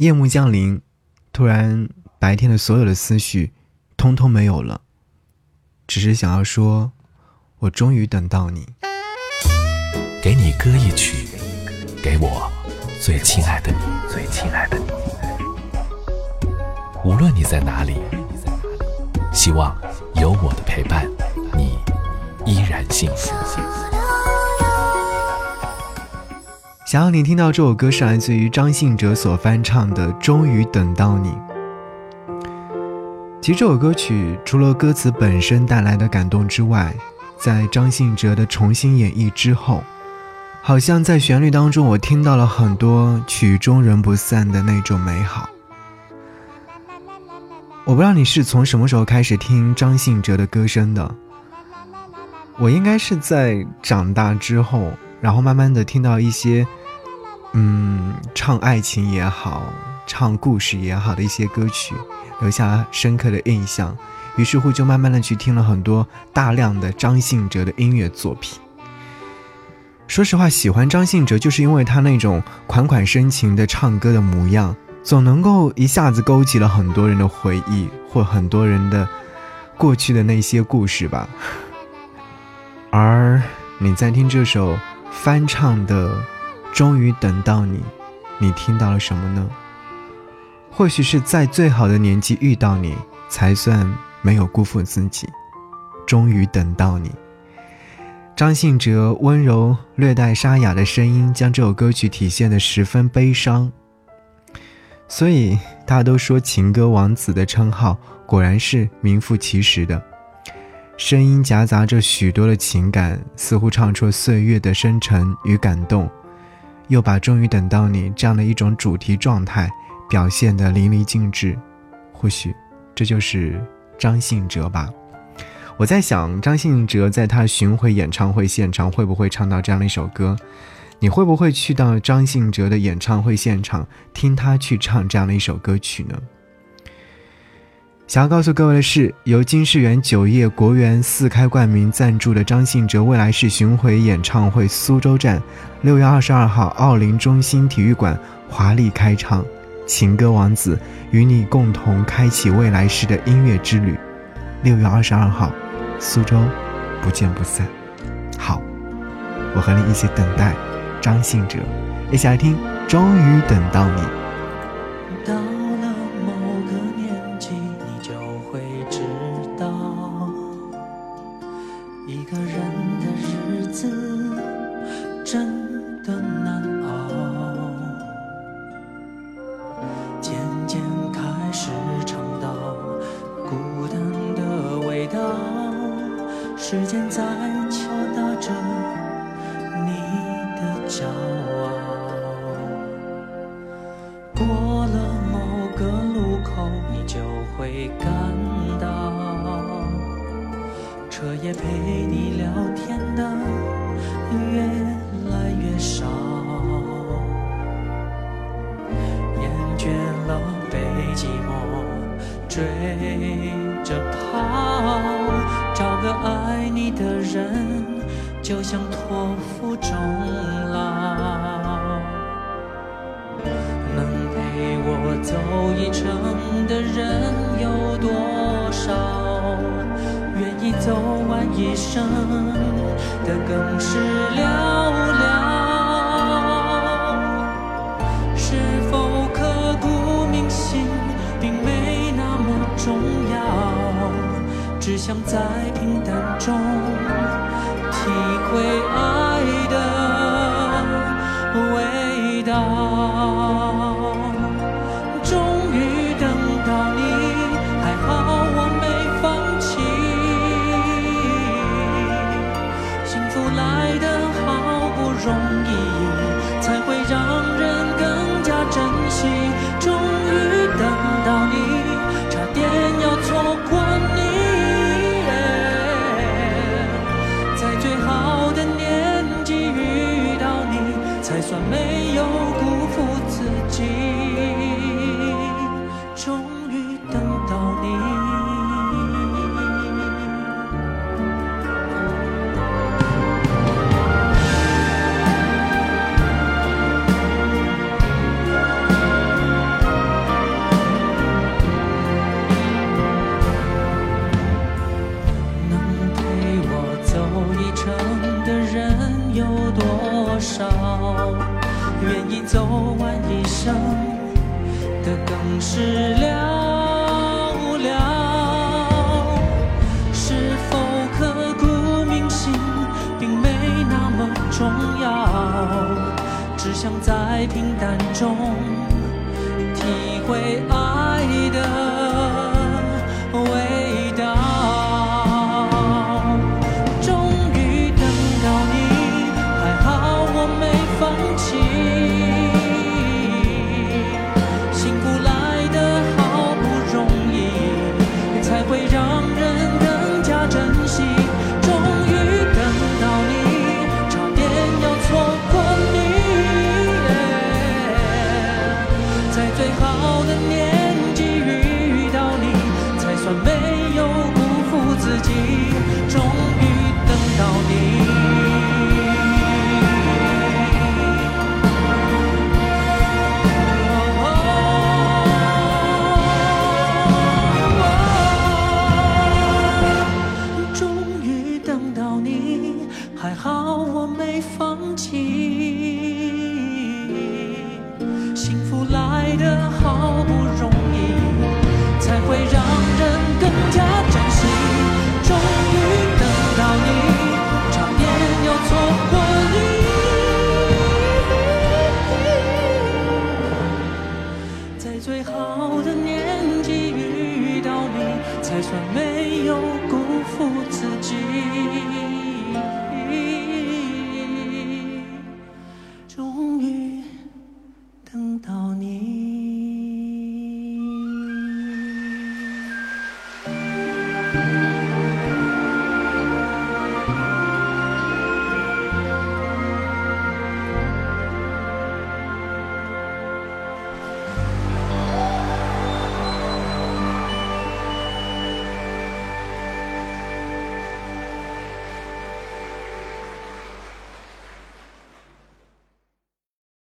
夜幕降临，突然白天的所有的思绪，通通没有了，只是想要说，我终于等到你。给你歌一曲，给我最亲爱的你，最亲爱的你。无论你在哪里，希望有我的陪伴，你依然幸福。想要你听到这首歌是来自于张信哲所翻唱的《终于等到你》。其实这首歌曲除了歌词本身带来的感动之外，在张信哲的重新演绎之后，好像在旋律当中我听到了很多曲终人不散的那种美好。我不知道你是从什么时候开始听张信哲的歌声的，我应该是在长大之后，然后慢慢的听到一些。嗯，唱爱情也好，唱故事也好的一些歌曲，留下深刻的印象。于是乎，就慢慢的去听了很多大量的张信哲的音乐作品。说实话，喜欢张信哲，就是因为他那种款款深情的唱歌的模样，总能够一下子勾起了很多人的回忆，或很多人的过去的那些故事吧。而你在听这首翻唱的。终于等到你，你听到了什么呢？或许是在最好的年纪遇到你，才算没有辜负自己。终于等到你，张信哲温柔略带沙哑的声音，将这首歌曲体现的十分悲伤。所以大家都说情歌王子的称号，果然是名副其实的。声音夹杂着许多的情感，似乎唱出岁月的深沉与感动。又把“终于等到你”这样的一种主题状态表现得淋漓尽致，或许这就是张信哲吧。我在想，张信哲在他巡回演唱会现场会不会唱到这样的一首歌？你会不会去到张信哲的演唱会现场听他去唱这样的一首歌曲呢？想要告诉各位的是，由金世缘酒业国园四开冠名赞助的张信哲未来式巡回演唱会苏州站，六月二十二号奥林中心体育馆华丽开唱，情歌王子与你共同开启未来式的音乐之旅。六月二十二号，苏州，不见不散。好，我和你一起等待张信哲，一起来听，终于等到你。时间在敲打着你的骄傲，过了某个路口，你就会感到，彻夜陪你聊天的越来越少，厌倦了被寂寞追着跑。人，就像托付终老。能陪我走一程的人有多少？愿意走完一生的更是寥。多少愿意走完一生的更是寥寥是否刻骨铭心并没那么重要？只想在平淡中体会爱的人。最好的年纪遇到你，才算没有辜负自己。